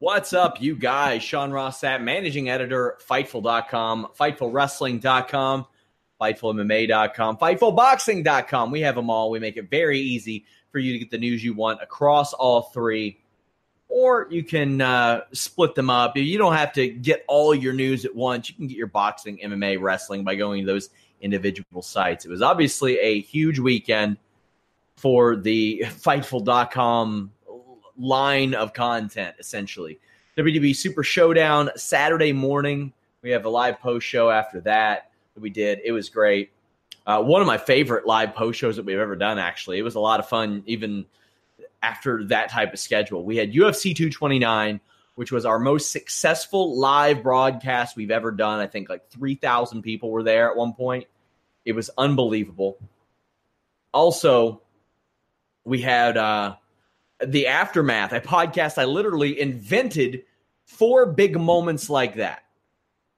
What's up, you guys? Sean Ross Sapp, managing editor, Fightful.com, FightfulWrestling.com, FightfulMMA.com, FightfulBoxing.com. We have them all. We make it very easy for you to get the news you want across all three or you can uh, split them up. You don't have to get all your news at once. You can get your boxing, MMA, wrestling by going to those individual sites. It was obviously a huge weekend for the Fightful.com line of content, essentially. WWE Super Showdown Saturday morning. We have a live post show after that that we did. It was great. Uh, one of my favorite live post shows that we've ever done, actually. It was a lot of fun, even – after that type of schedule. We had UFC 229, which was our most successful live broadcast we've ever done. I think like 3,000 people were there at one point. It was unbelievable. Also, we had uh, the aftermath, a podcast I literally invented for big moments like that.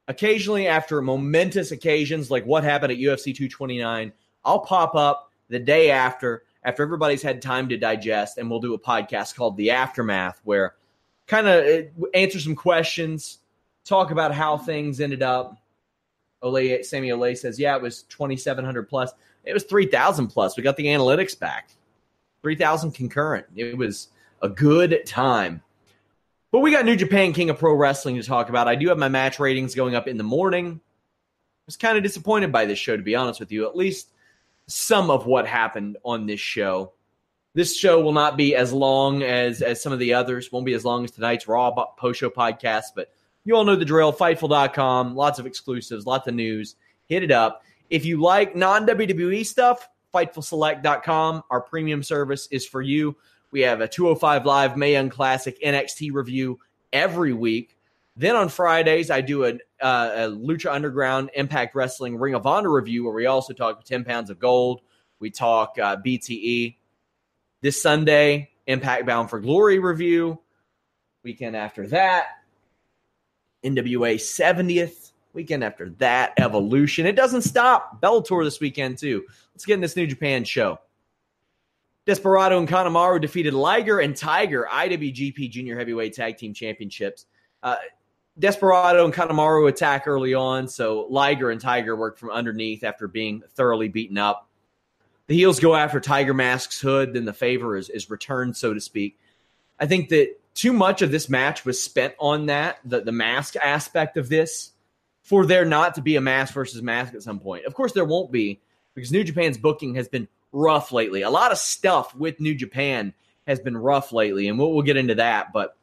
Occasionally, after momentous occasions like what happened at UFC 229, I'll pop up the day after after everybody's had time to digest, and we'll do a podcast called The Aftermath, where kind of uh, answer some questions, talk about how things ended up. Ole, Sammy Olay says, yeah, it was 2,700 plus. It was 3,000 plus. We got the analytics back. 3,000 concurrent. It was a good time. But we got New Japan King of Pro Wrestling to talk about. I do have my match ratings going up in the morning. I was kind of disappointed by this show, to be honest with you. At least some of what happened on this show. This show will not be as long as as some of the others. Won't be as long as tonight's Raw post show podcast, but you all know the drill. Fightful.com, lots of exclusives, lots of news. Hit it up. If you like non WWE stuff, FightfulSelect.com, our premium service is for you. We have a 205 Live Mae Young Classic NXT review every week. Then on Fridays, I do a, uh, a Lucha Underground Impact Wrestling Ring of Honor review where we also talk 10 pounds of gold. We talk uh, BTE. This Sunday, Impact Bound for Glory review. Weekend after that, NWA 70th. Weekend after that, Evolution. It doesn't stop. Bellator this weekend, too. Let's get in this New Japan show. Desperado and Kanemaru defeated Liger and Tiger, IWGP Junior Heavyweight Tag Team Championships. Uh, Desperado and Kanemaru attack early on, so Liger and Tiger work from underneath after being thoroughly beaten up. The heels go after Tiger Mask's hood, then the favor is, is returned, so to speak. I think that too much of this match was spent on that, the, the mask aspect of this, for there not to be a mask versus mask at some point. Of course, there won't be, because New Japan's booking has been rough lately. A lot of stuff with New Japan has been rough lately, and we'll, we'll get into that, but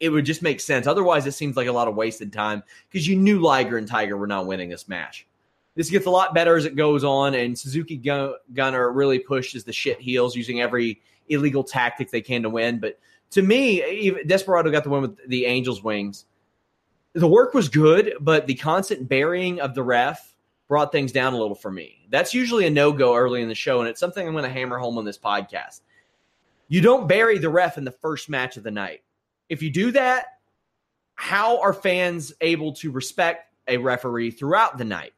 it would just make sense. Otherwise, it seems like a lot of wasted time because you knew Liger and Tiger were not winning this match. This gets a lot better as it goes on, and Suzuki Gunner really pushes the shit heels using every illegal tactic they can to win. But to me, Desperado got the win with the Angels' wings. The work was good, but the constant burying of the ref brought things down a little for me. That's usually a no go early in the show, and it's something I'm going to hammer home on this podcast. You don't bury the ref in the first match of the night if you do that, how are fans able to respect a referee throughout the night?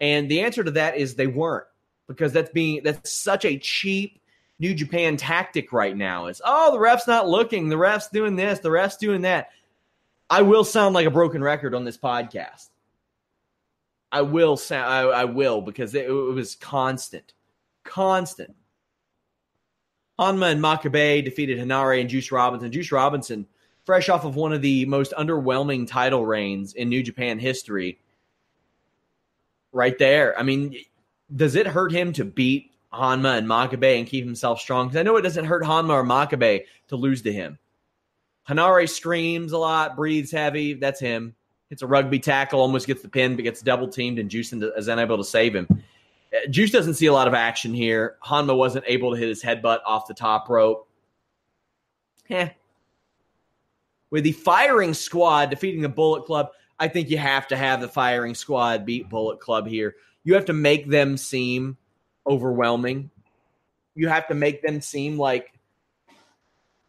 And the answer to that is they weren't because that's being that's such a cheap New Japan tactic right now. Is oh the ref's not looking, the ref's doing this, the ref's doing that. I will sound like a broken record on this podcast. I will sound I, I will because it, it was constant, constant. Honma and Makabe defeated Henare and Juice Robinson. Juice Robinson, fresh off of one of the most underwhelming title reigns in New Japan history, right there. I mean, does it hurt him to beat Honma and Makabe and keep himself strong? Because I know it doesn't hurt Honma or Makabe to lose to him. Henare screams a lot, breathes heavy. That's him. It's a rugby tackle, almost gets the pin, but gets double teamed, and Juice is unable to save him. Uh, Juice doesn't see a lot of action here. Honma wasn't able to hit his headbutt off the top rope. Eh. With the firing squad defeating the Bullet Club, I think you have to have the firing squad beat Bullet Club here. You have to make them seem overwhelming. You have to make them seem like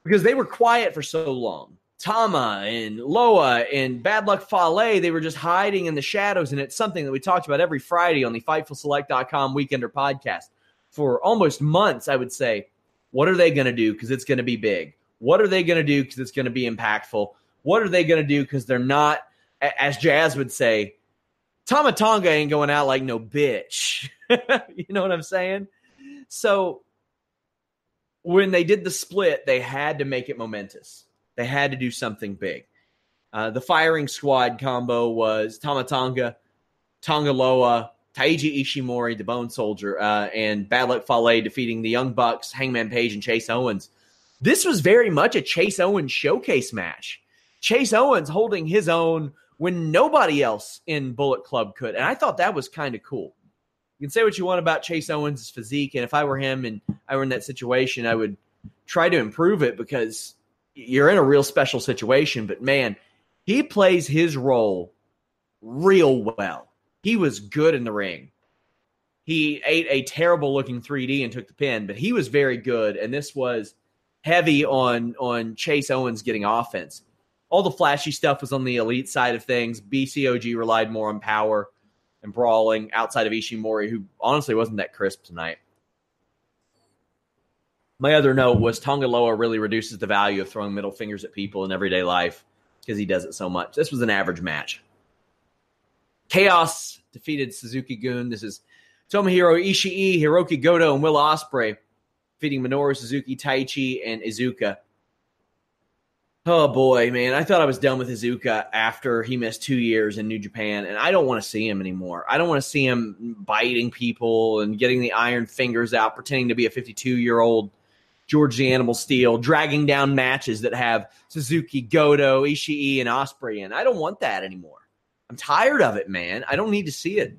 because they were quiet for so long. Tama and Loa and Bad Luck Fale, they were just hiding in the shadows. And it's something that we talked about every Friday on the FightfulSelect.com Weekender podcast for almost months, I would say. What are they going to do? Because it's going to be big. What are they going to do? Because it's going to be impactful. What are they going to do? Because they're not, as Jazz would say, Tama Tonga ain't going out like no bitch. you know what I'm saying? So when they did the split, they had to make it momentous. They had to do something big. Uh, the firing squad combo was Tama Tonga, Tonga Loa, Taiji Ishimori, the Bone Soldier, uh, and Bad Luck Fale defeating the Young Bucks, Hangman Page, and Chase Owens. This was very much a Chase Owens showcase match. Chase Owens holding his own when nobody else in Bullet Club could. And I thought that was kind of cool. You can say what you want about Chase Owens' physique, and if I were him and I were in that situation, I would try to improve it because you're in a real special situation. But man, he plays his role real well. He was good in the ring. He ate a terrible looking 3D and took the pin, but he was very good. And this was heavy on on Chase Owens getting offense. All the flashy stuff was on the elite side of things. BCOG relied more on power and brawling outside of Ishimori, who honestly wasn't that crisp tonight. My other note was Tonga Loa really reduces the value of throwing middle fingers at people in everyday life because he does it so much. This was an average match. Chaos defeated Suzuki-gun. This is Tomohiro Ishii, Hiroki Goto, and Will Ospreay defeating Minoru Suzuki, Taichi, and Iizuka. Oh boy, man. I thought I was done with Iizuka after he missed two years in New Japan, and I don't want to see him anymore. I don't want to see him biting people and getting the iron fingers out, pretending to be a 52 year old George the Animal Steele, dragging down matches that have Suzuki, Goto, Ishii, and Ospreay in. I don't want that anymore. I'm tired of it, man. I don't need to see it.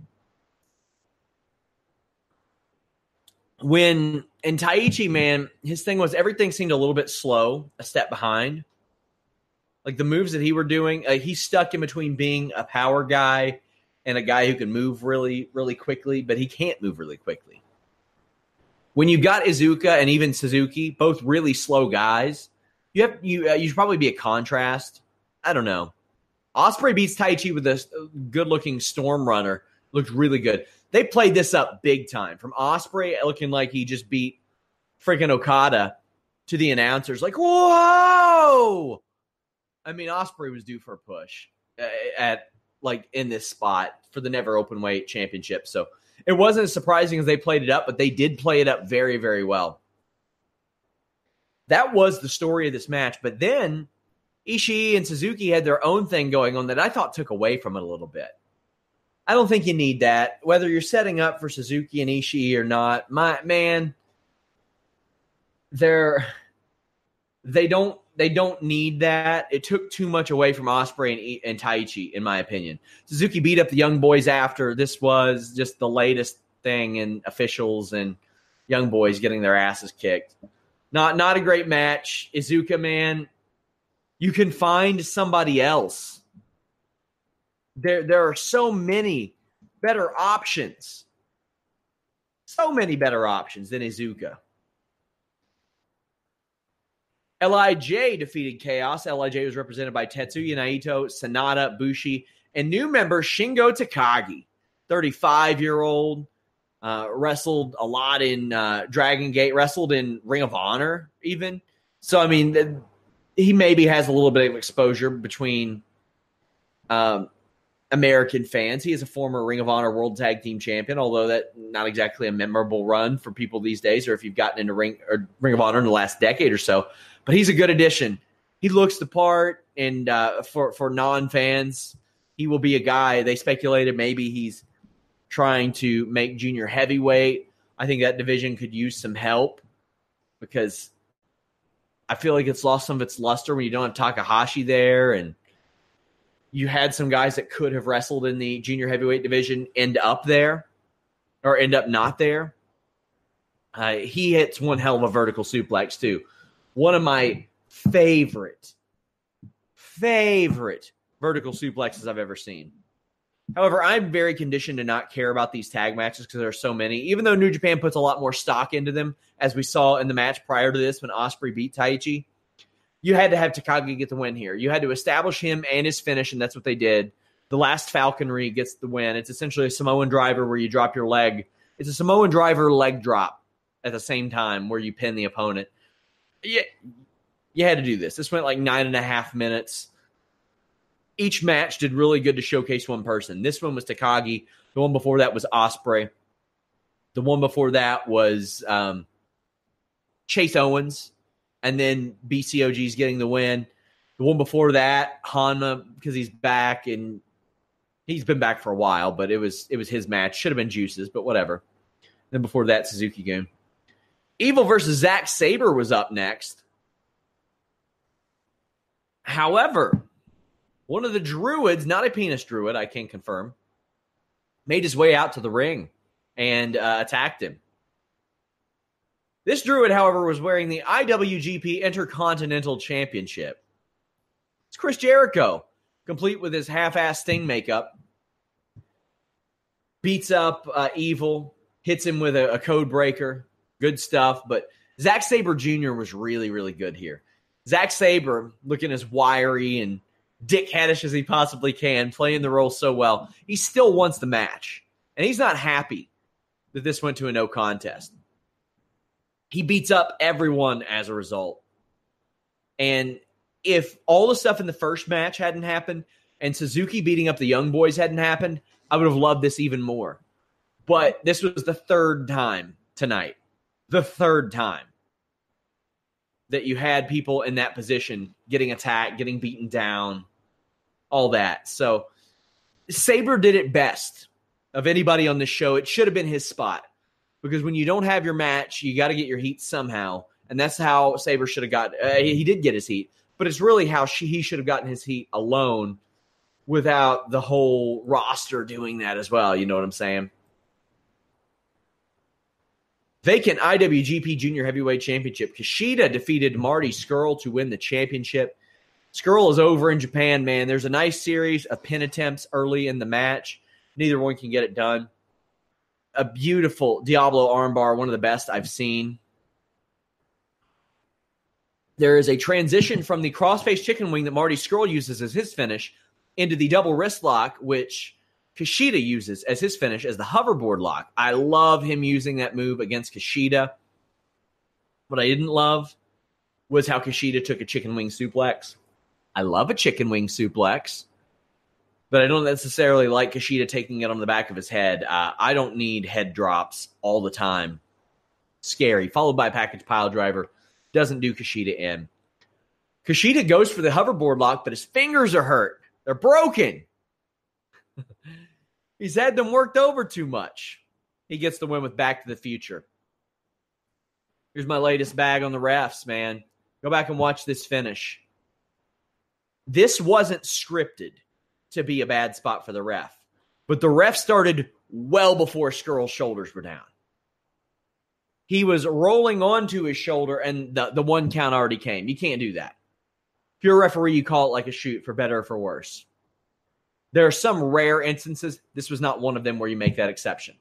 When in Taichi, man, his thing was everything seemed a little bit slow, a step behind like the moves that he were doing, uh, he's stuck in between being a power guy and a guy who can move really, really quickly, but he can't move really quickly. When you've got Iizuka and even Suzuki, both really slow guys, you have you uh, you should probably be a contrast. I don't know. Ospreay beats Taichi with a good-looking Storm Runner. Looked really good. They played this up big time. From Ospreay looking like he just beat freaking Okada to the announcers, like, whoa! I mean, Ospreay was due for a push uh, at like in this spot for the never open weight championship. So it wasn't as surprising as they played it up, but they did play it up very, very well. That was the story of this match. But then Ishii and Suzuki had their own thing going on that I thought took away from it a little bit. I don't think you need that. Whether you're setting up for Suzuki and Ishii or not, my man, they're they don't they don't need that. It took too much away from Ospreay and, and Taichi, in my opinion. Suzuki beat up the young boys after. This was just the latest thing in officials and young boys getting their asses kicked. Not not a great match. Iizuka, man, you can find somebody else. There there are so many better options. So many better options than Iizuka. LIJ defeated Chaos. LIJ was represented by Tetsuya Naito, Sanada, Bushi, and new member Shingo Takagi, 35 year old. Uh, wrestled a lot in uh, Dragon Gate, wrestled in Ring of Honor, even. So, I mean, he maybe has a little bit of exposure between um, American fans. He is a former Ring of Honor World Tag Team Champion, although that not exactly a memorable run for people these days, or if you've gotten into Ring or Ring of Honor in the last decade or so. But he's a good addition. He looks the part, and uh, for for non fans, he will be a guy. They speculated maybe he's trying to make junior heavyweight. I think that division could use some help because I feel like it's lost some of its luster when you don't have Takahashi there and you had some guys that could have wrestled in the junior heavyweight division end up there or end up not there. Uh, he hits one hell of a vertical suplex too. One of my favorite, favorite vertical suplexes I've ever seen. However, I'm very conditioned to not care about these tag matches because there are so many. Even though New Japan puts a lot more stock into them, as we saw in the match prior to this when Ospreay beat Taichi, you had to have Takagi get the win here. You had to establish him and his finish, and that's what they did. The last falconry gets the win. It's essentially a Samoan driver where you drop your leg. It's a Samoan driver leg drop at the same time where you pin the opponent. Yeah, you had to do this. This went like nine and a half minutes. Each match did really good to showcase one person. This one was Takagi. The one before that was Ospreay. The one before that was um, Chase Owens and then BCOG's getting the win. The one before that, Honma, because he's back and he's been back for a while, but it was it was his match. Should have been Juices, but whatever. Then before that, Suzuki-gun. Evil versus Zack Sabre was up next. However, one of the druids, not a penis druid, I can confirm, made his way out to the ring and uh, attacked him. This Druid, however, was wearing the IWGP Intercontinental Championship. It's Chris Jericho, complete with his half ass Sting makeup. Beats up uh, Evil, hits him with a, a code breaker. Good stuff. But Zack Sabre Jr. was really, really good here. Zach Sabre, looking as wiry and dickheadish as he possibly can, playing the role so well, he still wants the match. And he's not happy that this went to a no contest. He beats up everyone as a result. And if all the stuff in the first match hadn't happened and Suzuki beating up the young boys hadn't happened, I would have loved this even more. But this was the third time tonight. The third time that you had people in that position getting attacked, getting beaten down, all that. So Sabre did it best of anybody on this show. It should have been his spot because when you don't have your match, you got to get your heat somehow, and that's how Sabre should have got. Uh, he did get his heat, but it's really how she, he should have gotten his heat alone, without the whole roster doing that as well. You know what I'm saying? Vacant IWGP Junior Heavyweight Championship. Kushida defeated Marty Scurll to win the championship. Scurll is over in Japan, man. There's a nice series of pin attempts early in the match. Neither one can get it done a beautiful Diablo armbar, one of the best I've seen. There is a transition from the crossface chicken wing that Marty Scurll uses as his finish into the double wrist lock, which Kushida uses as his finish as the hoverboard lock. I love him using that move against Kushida. What I didn't love was how Kushida took a chicken wing suplex. I love a chicken wing suplex but I don't necessarily like Kushida taking it on the back of his head. Uh, I don't need head drops all the time. Scary. Followed by a package pile driver. Doesn't do Kushida in. Kushida goes for the hoverboard lock, but his fingers are hurt. They're broken. He's had them worked over too much. He gets the win with Back to the Future. Here's my latest bag on the refs, man. Go back and watch this finish. This wasn't scripted to be a bad spot for the ref. But the ref started well before Scurll's shoulders were down. He was rolling onto his shoulder, and the, the one count already came. You can't do that. If you're a referee, you call it like a shoot for better or for worse. There are some rare instances. This was not one of them where you make that exception.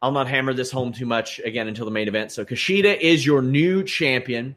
I'll not hammer this home too much again until the main event. So Kushida is your new champion.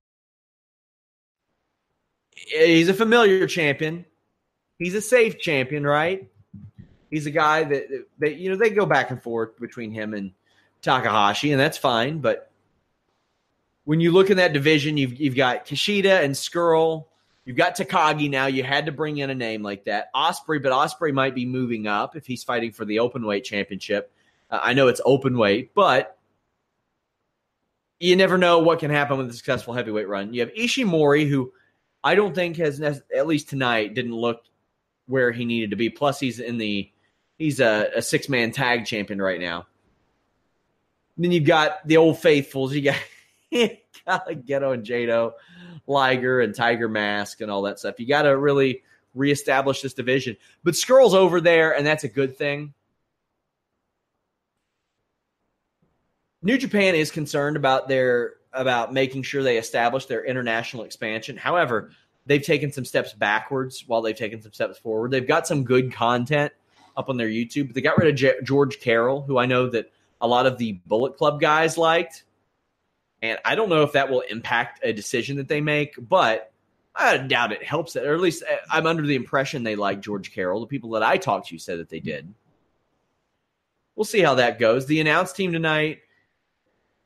He's a familiar champion. He's a safe champion, right? He's a guy that, that you know, they go back and forth between him and Takahashi, and that's fine. But when you look in that division, you've, you've got Kushida and Scurll. You've got Takagi now. You had to bring in a name like that. Ospreay, but Ospreay might be moving up if he's fighting for the open weight championship. Uh, I know it's open weight, but you never know what can happen with a successful heavyweight run. You have Ishimori, who I don't think has at least tonight didn't look where he needed to be. Plus, he's in the he's a, a six man tag champion right now. then you've got the old faithfuls. You got, you got Gedo and Jado, Liger and Tiger Mask and all that stuff. You got to really reestablish this division. But Scurll's over there, and that's a good thing. New Japan is concerned about their about making sure they establish their international expansion. However, they've taken some steps backwards while they've taken some steps forward. They've got some good content up on their YouTube. but They got rid of J- George Carroll, who I know that a lot of the Bullet Club guys liked. And I don't know if that will impact a decision that they make, but I doubt it helps it. Or at least uh, I'm under the impression they like George Carroll. The people that I talked to said that they did. We'll see how that goes. The announced team tonight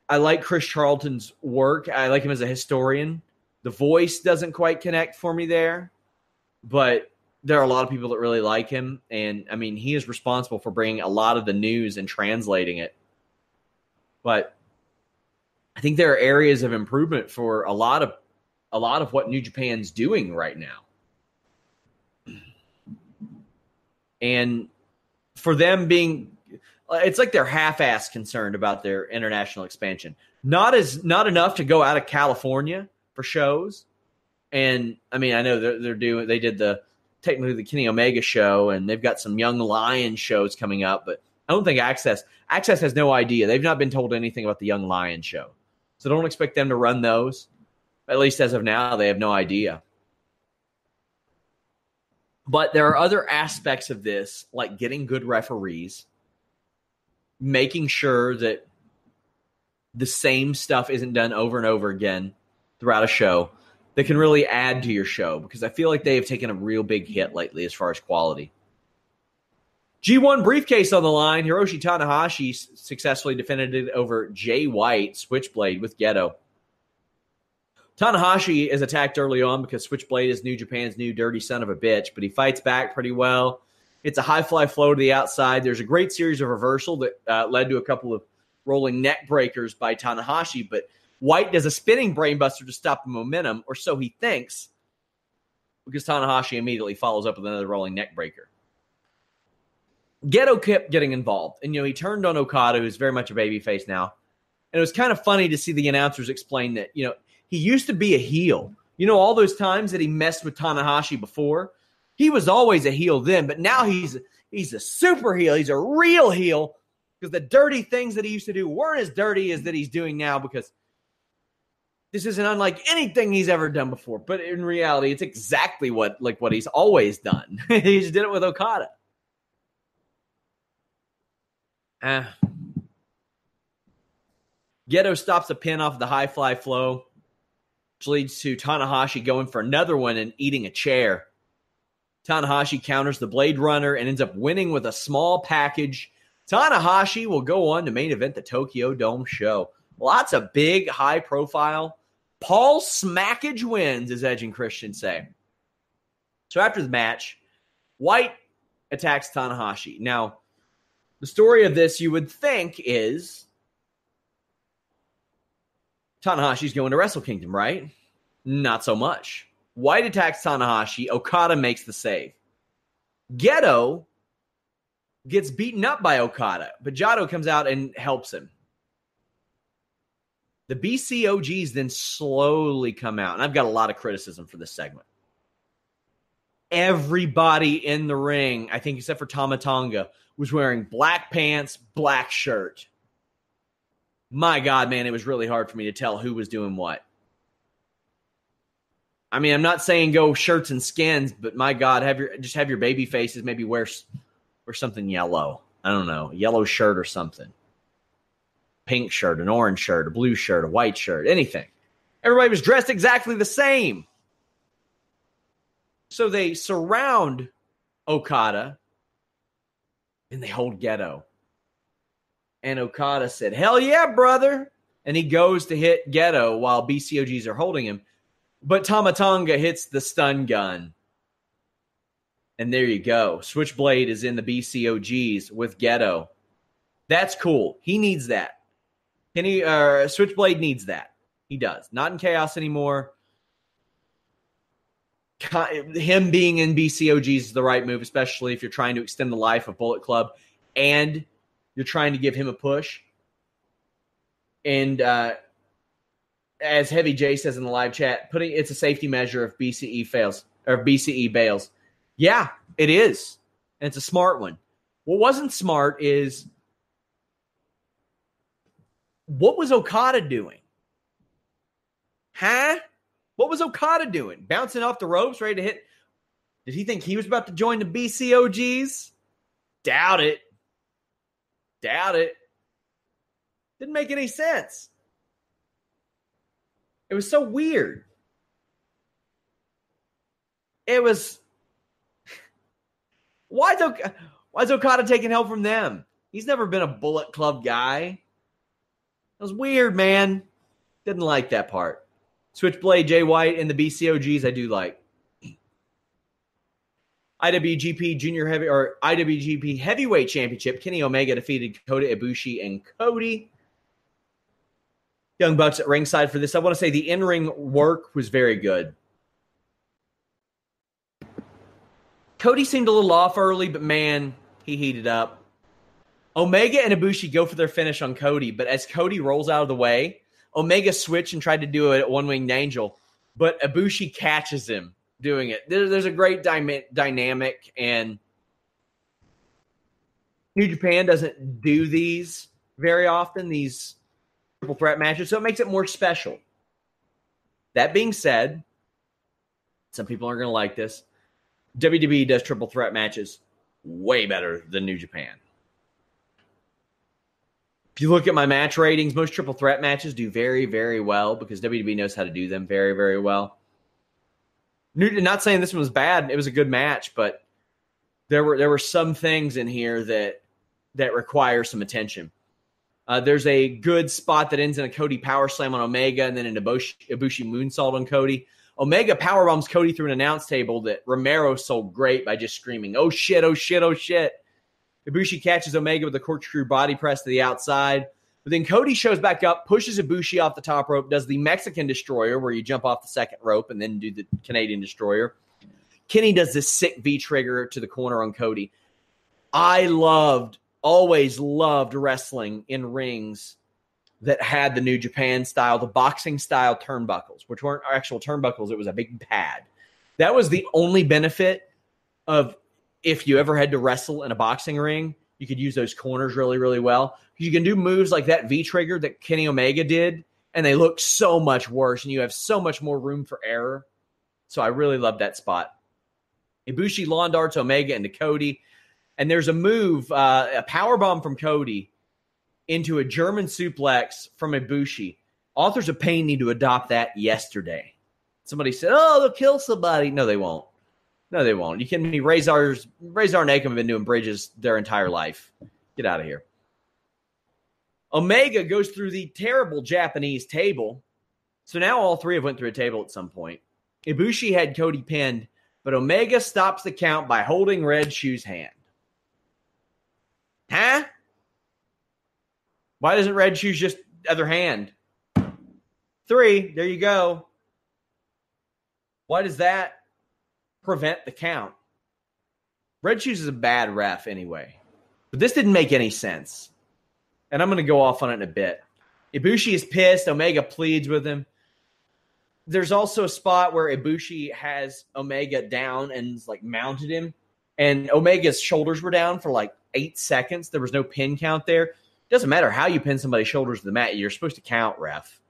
I like Chris Charlton's work. I like him as a historian. The voice doesn't quite connect for me there, but there are a lot of people that really like him. And I mean, he is responsible for bringing a lot of the news and translating it. But I think there are areas of improvement for a lot of a lot of what New Japan's doing right now. And for them being it's like they're half-ass concerned about their international expansion. Not as not enough to go out of California for shows. And I mean, I know they're, they're doing. They did the technically the Kenny Omega show, and they've got some Young Lion shows coming up. But I don't think Access Access has no idea. They've not been told anything about the Young Lion show, so don't expect them to run those. At least as of now, they have no idea. But there are other aspects of this, like getting good referees making sure that the same stuff isn't done over and over again throughout a show that can really add to your show because I feel like they have taken a real big hit lately as far as quality. G1 briefcase on the line. Hiroshi Tanahashi successfully defended it over Jay White, Switchblade with Gedo. Tanahashi is attacked early on because Switchblade is New Japan's new dirty son of a bitch, but he fights back pretty well. It's a high fly flow to the outside. There's a great series of reversal that uh, led to a couple of rolling neck breakers by Tanahashi, but White does a spinning brainbuster to stop the momentum, or so he thinks, because Tanahashi immediately follows up with another rolling neck breaker. Gedo kept getting involved, and you know he turned on Okada, who's very much a babyface now. And it was kind of funny to see the announcers explain that you know he used to be a heel. You know all those times that he messed with Tanahashi before he was always a heel then, but now he's he's a super heel. He's a real heel because the dirty things that he used to do weren't as dirty as that he's doing now because this isn't unlike anything he's ever done before. But in reality, it's exactly what like what he's always done. he just did it with Okada. Uh, Gedo stops a pin off the high fly flow, which leads to Tanahashi going for another one and eating a chair. Tanahashi counters the Blade Runner and ends up winning with a small package. Tanahashi will go on to main event the Tokyo Dome show. Lots of big, high profile Paul Smackage wins, as Edge and Christian say. So after the match, White attacks Tanahashi. Now, the story of this you would think is Tanahashi's going to Wrestle Kingdom, right? Not so much. White attacks Tanahashi. Okada makes the save. Gedo gets beaten up by Okada, but Jado comes out and helps him. The BCOGs then slowly come out, and I've got a lot of criticism for this segment. Everybody in the ring, I think except for Tama Tonga, was wearing black pants, black shirt. My God, man, it was really hard for me to tell who was doing what. I mean, I'm not saying go shirts and skins, but my God, have your just have your baby faces maybe wear wear something yellow. I don't know, yellow shirt or something. Pink shirt, an orange shirt, a blue shirt, a white shirt, anything. Everybody was dressed exactly the same. So they surround Okada and they hold Gedo. And Okada said, Hell yeah, brother. And he goes to hit Gedo while BCOGs are holding him. But Tama Tonga hits the stun gun. And there you go. Switchblade is in the BCOGs with Gedo. That's cool. He needs that. Kenny uh, Switchblade needs that. He does. Not in chaos anymore. Him being in BCOGs is the right move, especially if you're trying to extend the life of Bullet Club and you're trying to give him a push. And uh, as Heavy J says in the live chat, putting it's a safety measure if BCE fails or BCE bails. Yeah, it is. And it's a smart one. What wasn't smart is what was Okada doing? Huh? What was Okada doing? Bouncing off the ropes, ready to hit. Did he think he was about to join the BCOGs? Doubt it. Doubt it. Didn't make any sense. It was so weird. It was. Why's, ok- why's Okada taking help from them? He's never been a Bullet Club guy. It was weird, man. Didn't like that part. Switchblade, Jay White, and the BCOGs, I do like. IWGP Junior Heavy or IWGP Heavyweight Championship. Kenny Omega defeated Kota Ibushi and Cody. Young Bucks at ringside for this. I want to say the in ring work was very good. Cody seemed a little off early, but man, he heated up. Omega and Ibushi go for their finish on Cody, but as Cody rolls out of the way, Omega switched and tried to do it at One Winged Angel, but Ibushi catches him doing it. There, there's a great dy- dynamic, and New Japan doesn't do these very often. These triple threat matches, so it makes it more special. That being said, some people aren't going to like this. WWE does triple threat matches way better than New Japan. If you look at my match ratings, most triple threat matches do very, very well because WWE knows how to do them very, very well. New, Not saying this one was bad; it was a good match, but there were there were some things in here that that require some attention. Uh, there's a good spot that ends in a Cody power slam on Omega, and then an Ibushi, moonsault on Cody. Omega power bombs Cody through an announce table that Romero sold great by just screaming, "Oh shit! Oh shit! Oh shit!" Ibushi catches Omega with a corkscrew body press to the outside. But then Cody shows back up, pushes Ibushi off the top rope, does the Mexican destroyer where you jump off the second rope and then do the Canadian destroyer. Kenny does this sick V trigger to the corner on Cody. I loved, always loved wrestling in rings that had the New Japan style, the boxing style turnbuckles, which weren't actual turnbuckles, it was a big pad. That was the only benefit of if you ever had to wrestle in a boxing ring, you could use those corners really, really well. You can do moves like that V trigger that Kenny Omega did, and they look so much worse, and you have so much more room for error. So I really love that spot. Ibushi lawn darts Omega into Cody, and there's a move, uh, a power bomb from Cody into a German suplex from Ibushi. Authors of Pain need to adopt that yesterday. Somebody said, "Oh, they'll kill somebody." No, they won't. No, they won't. You can be Rezar's Rezar and Akam have been doing bridges their entire life. Get out of here. Omega goes through the terrible Japanese table, So now all three have went through a table at some point. Ibushi had Cody pinned, but Omega stops the count by holding Red Shoe's hand. Huh? Why doesn't Red Shoes just other hand? Three, there you go. Why does that prevent the count? Red Shoes is a bad ref anyway. But this didn't make any sense. And I'm going to go off on it in a bit. Ibushi is pissed. Omega pleads with him. There's also a spot where Ibushi has Omega down and like mounted him, and Omega's shoulders were down for like eight seconds. There was no pin count there. Doesn't matter how you pin somebody's shoulders to the mat, you're supposed to count, ref.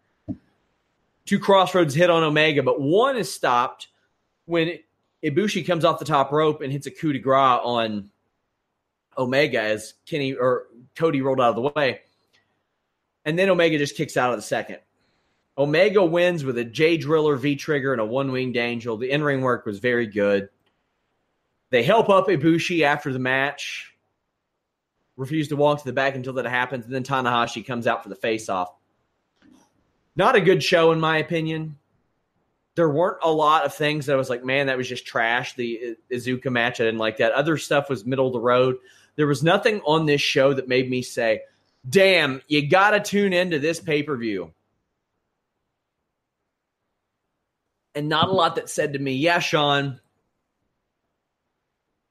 Two crossroads hit on Omega, but one is stopped when Ibushi comes off the top rope and hits a coup de grace on Omega as Kenny or Cody rolled out of the way. And then Omega just kicks out of the second. Omega wins with a J Driller V trigger and a one winged angel. The in ring work was very good. They help up Ibushi after the match. Refuse to walk to the back until that happens. And then Tanahashi comes out for the face off. Not a good show, in my opinion. There weren't a lot of things that I was like, man, that was just trash. The uh, Iizuka match, I didn't like that. Other stuff was middle of the road. There was nothing on this show that made me say, damn, you got to tune into this pay per view. And not a lot that said to me, yeah, Sean,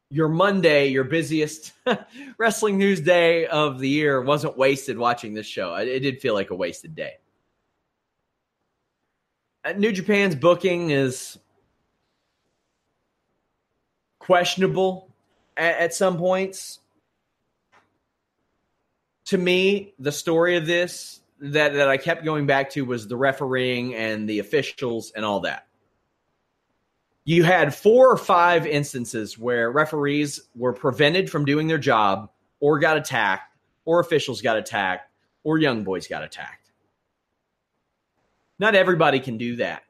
your Monday, your busiest wrestling news day of the year wasn't wasted watching this show. It, did feel like a wasted day. Uh, New Japan's booking is questionable at, at some points. To me, the story of this that, that I kept going back to was the refereeing and the officials and all that you had four or five instances where referees were prevented from doing their job or got attacked or officials got attacked or young boys got attacked. Not everybody can do that.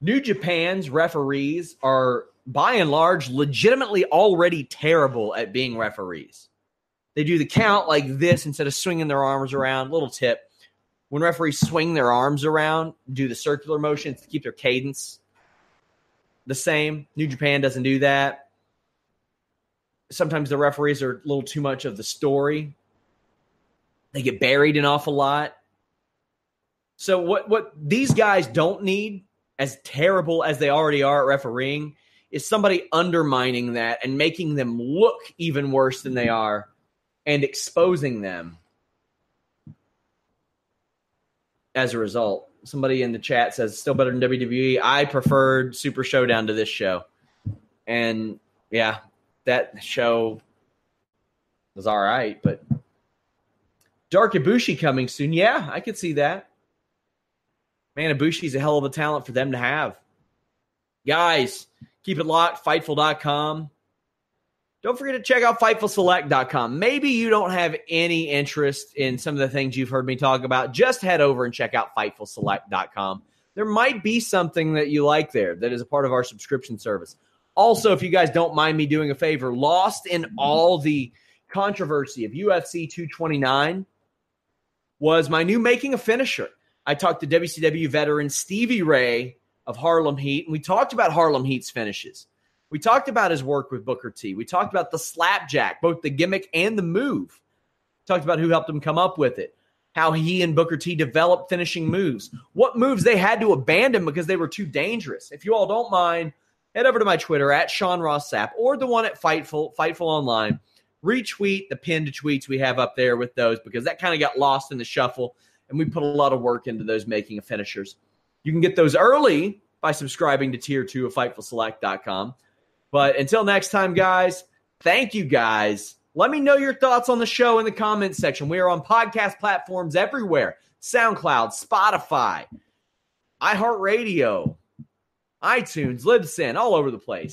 New Japan's referees are by and large legitimately already terrible at being referees. They do the count like this instead of swinging their arms around. Little tip when referees swing their arms around, do the circular motions to keep their cadence the same. New Japan doesn't do that. Sometimes the referees are a little too much of the story. They get buried an awful lot. So what what these guys don't need, as terrible as they already are at refereeing, is somebody undermining that and making them look even worse than they are and exposing them as a result somebody in the chat says still better than WWE. I preferred Super Showdown to this show. And yeah, that show was all right, but Dark Ibushi coming soon. Yeah, I could see that. Man, Ibushi's a hell of a talent for them to have. Guys, keep it locked. Fightful.com. Don't forget to check out FightfulSelect.com. Maybe you don't have any interest in some of the things you've heard me talk about. Just head over and check out FightfulSelect.com. There might be something that you like there that is a part of our subscription service. Also, if you guys don't mind me doing a favor, lost in all the controversy of UFC 229 was my new making a finisher. I talked to WCW veteran Stevie Ray of Harlem Heat, and we talked about Harlem Heat's finishes. We talked about his work with Booker T. We talked about the slapjack, both the gimmick and the move. Talked about who helped him come up with it, how he and Booker T developed finishing moves, what moves they had to abandon because they were too dangerous. If you all don't mind, head over to my Twitter at Sean Ross Sapp or the one at Fightful, Fightful Online. Retweet the pinned tweets we have up there with those because that kind of got lost in the shuffle, and we put a lot of work into those making of finishers. You can get those early by subscribing to Tier 2 of FightfulSelect.com. But until next time, guys, thank you guys. Let me know your thoughts on the show in the comments section. We are on podcast platforms everywhere SoundCloud, Spotify, iHeartRadio, iTunes, Libsyn, all over the place.